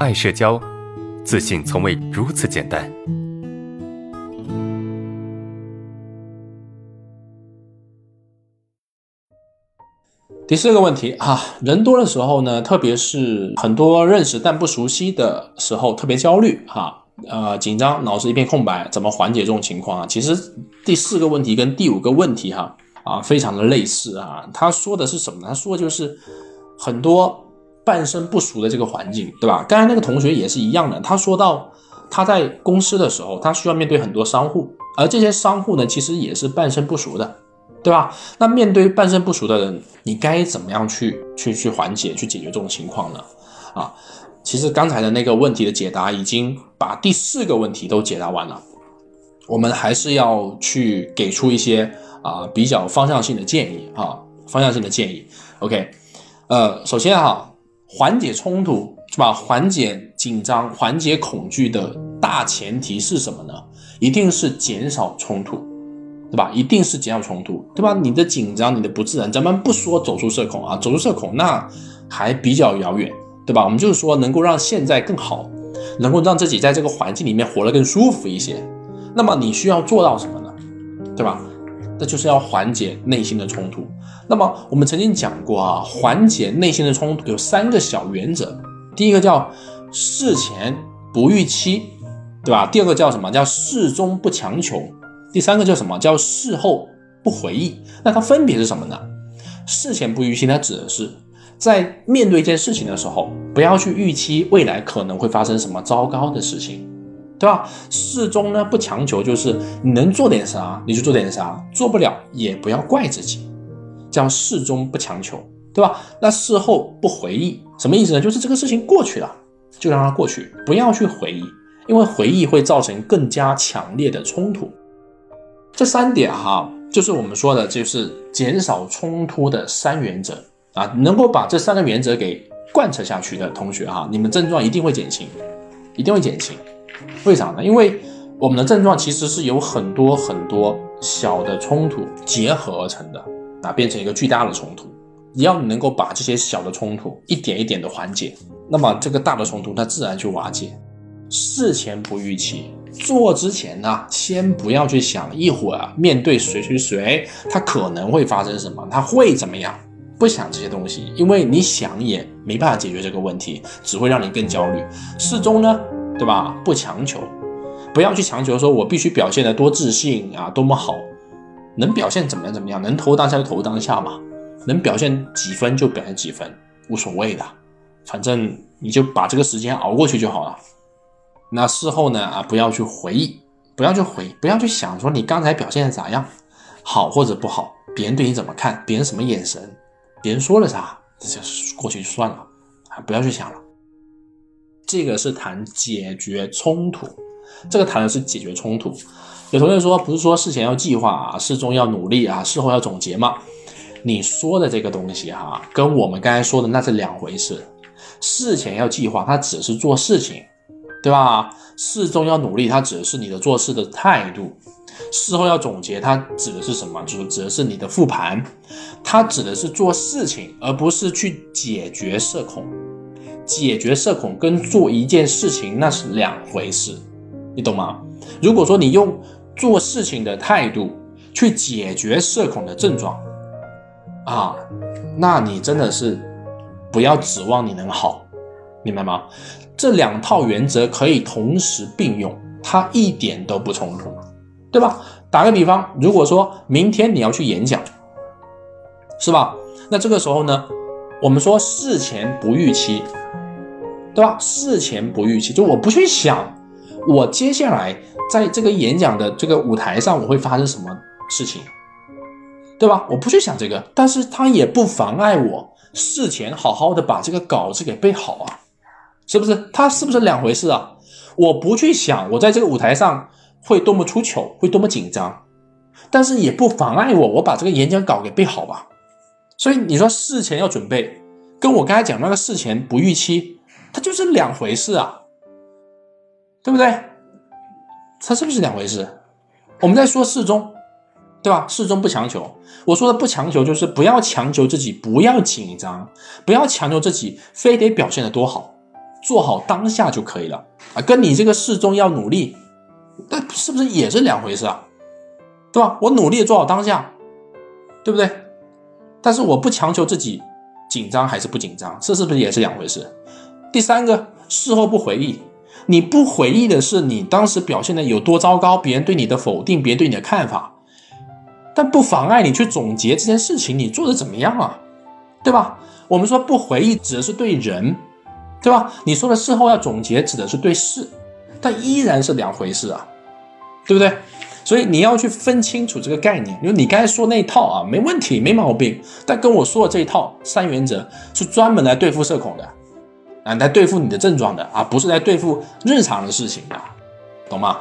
爱社交，自信从未如此简单。第四个问题啊，人多的时候呢，特别是很多认识但不熟悉的时候，特别焦虑哈，呃，紧张，脑子一片空白，怎么缓解这种情况啊？其实第四个问题跟第五个问题哈啊，非常的类似啊。他说的是什么呢？他说就是很多半生不熟的这个环境，对吧？刚才那个同学也是一样的，他说到他在公司的时候，他需要面对很多商户，而这些商户呢，其实也是半生不熟的。对吧？那面对半生不熟的人，你该怎么样去去去缓解、去解决这种情况呢？啊，其实刚才的那个问题的解答已经把第四个问题都解答完了。我们还是要去给出一些啊比较方向性的建议啊，方向性的建议。OK，呃，首先哈，缓解冲突是吧？缓解紧张、缓解恐惧的大前提是什么呢？一定是减少冲突。对吧？一定是减少冲突，对吧？你的紧张，你的不自然，咱们不说走出社恐啊，走出社恐那还比较遥远，对吧？我们就是说能够让现在更好，能够让自己在这个环境里面活得更舒服一些。那么你需要做到什么呢？对吧？那就是要缓解内心的冲突。那么我们曾经讲过啊，缓解内心的冲突有三个小原则。第一个叫事前不预期，对吧？第二个叫什么叫事中不强求。第三个叫什么？叫事后不回忆。那它分别是什么呢？事前不预期，它指的是在面对一件事情的时候，不要去预期未来可能会发生什么糟糕的事情，对吧？事中呢不强求，就是你能做点啥你就做点啥，做不了也不要怪自己，叫事中不强求，对吧？那事后不回忆什么意思呢？就是这个事情过去了，就让它过去，不要去回忆，因为回忆会造成更加强烈的冲突。这三点哈，就是我们说的，就是减少冲突的三原则啊。能够把这三个原则给贯彻下去的同学哈，你们症状一定会减轻，一定会减轻。为啥呢？因为我们的症状其实是有很多很多小的冲突结合而成的啊，变成一个巨大的冲突。只要你能够把这些小的冲突一点一点的缓解，那么这个大的冲突它自然就瓦解。事前不预期。做之前呢，先不要去想一会儿面对谁谁谁，他可能会发生什么，他会怎么样？不想这些东西，因为你想也没办法解决这个问题，只会让你更焦虑。事中呢，对吧？不强求，不要去强求说我必须表现的多自信啊，多么好，能表现怎么样怎么样，能投当下就投当下嘛，能表现几分就表现几分，无所谓的，反正你就把这个时间熬过去就好了。那事后呢？啊，不要去回忆，不要去回，不要去想说你刚才表现的咋样，好或者不好，别人对你怎么看，别人什么眼神，别人说了啥，这就过去就算了，啊，不要去想了。这个是谈解决冲突，这个谈的是解决冲突。有同学说，不是说事前要计划啊，事中要努力啊，事后要总结吗？你说的这个东西哈，跟我们刚才说的那是两回事。事前要计划，它只是做事情。对吧？事中要努力，它指的是你的做事的态度；事后要总结，它指的是什么？就是指的是你的复盘。它指的是做事情，而不是去解决社恐。解决社恐跟做一件事情那是两回事，你懂吗？如果说你用做事情的态度去解决社恐的症状啊，那你真的是不要指望你能好，明白吗？这两套原则可以同时并用，它一点都不冲突，对吧？打个比方，如果说明天你要去演讲，是吧？那这个时候呢，我们说事前不预期，对吧？事前不预期，就我不去想，我接下来在这个演讲的这个舞台上我会发生什么事情，对吧？我不去想这个，但是它也不妨碍我事前好好的把这个稿子给背好啊。是不是？它是不是两回事啊？我不去想，我在这个舞台上会多么出糗，会多么紧张，但是也不妨碍我，我把这个演讲稿给背好吧。所以你说事前要准备，跟我刚才讲那个事前不预期，它就是两回事啊，对不对？它是不是两回事？我们在说事中，对吧？事中不强求。我说的不强求，就是不要强求自己，不要紧张，不要强求自己非得表现的多好。做好当下就可以了啊，跟你这个事中要努力，那是不是也是两回事啊？对吧？我努力做好当下，对不对？但是我不强求自己紧张还是不紧张，这是不是也是两回事？第三个，事后不回忆，你不回忆的是你当时表现的有多糟糕，别人对你的否定，别人对你的看法，但不妨碍你去总结这件事情你做的怎么样啊？对吧？我们说不回忆指的是对人，对吧？你说的事后要总结指的是对事，但依然是两回事啊，对不对？所以你要去分清楚这个概念。因为你刚才说那套啊，没问题，没毛病。但跟我说的这一套三原则是专门来对付社恐的，啊，来对付你的症状的啊，不是来对付日常的事情的，懂吗？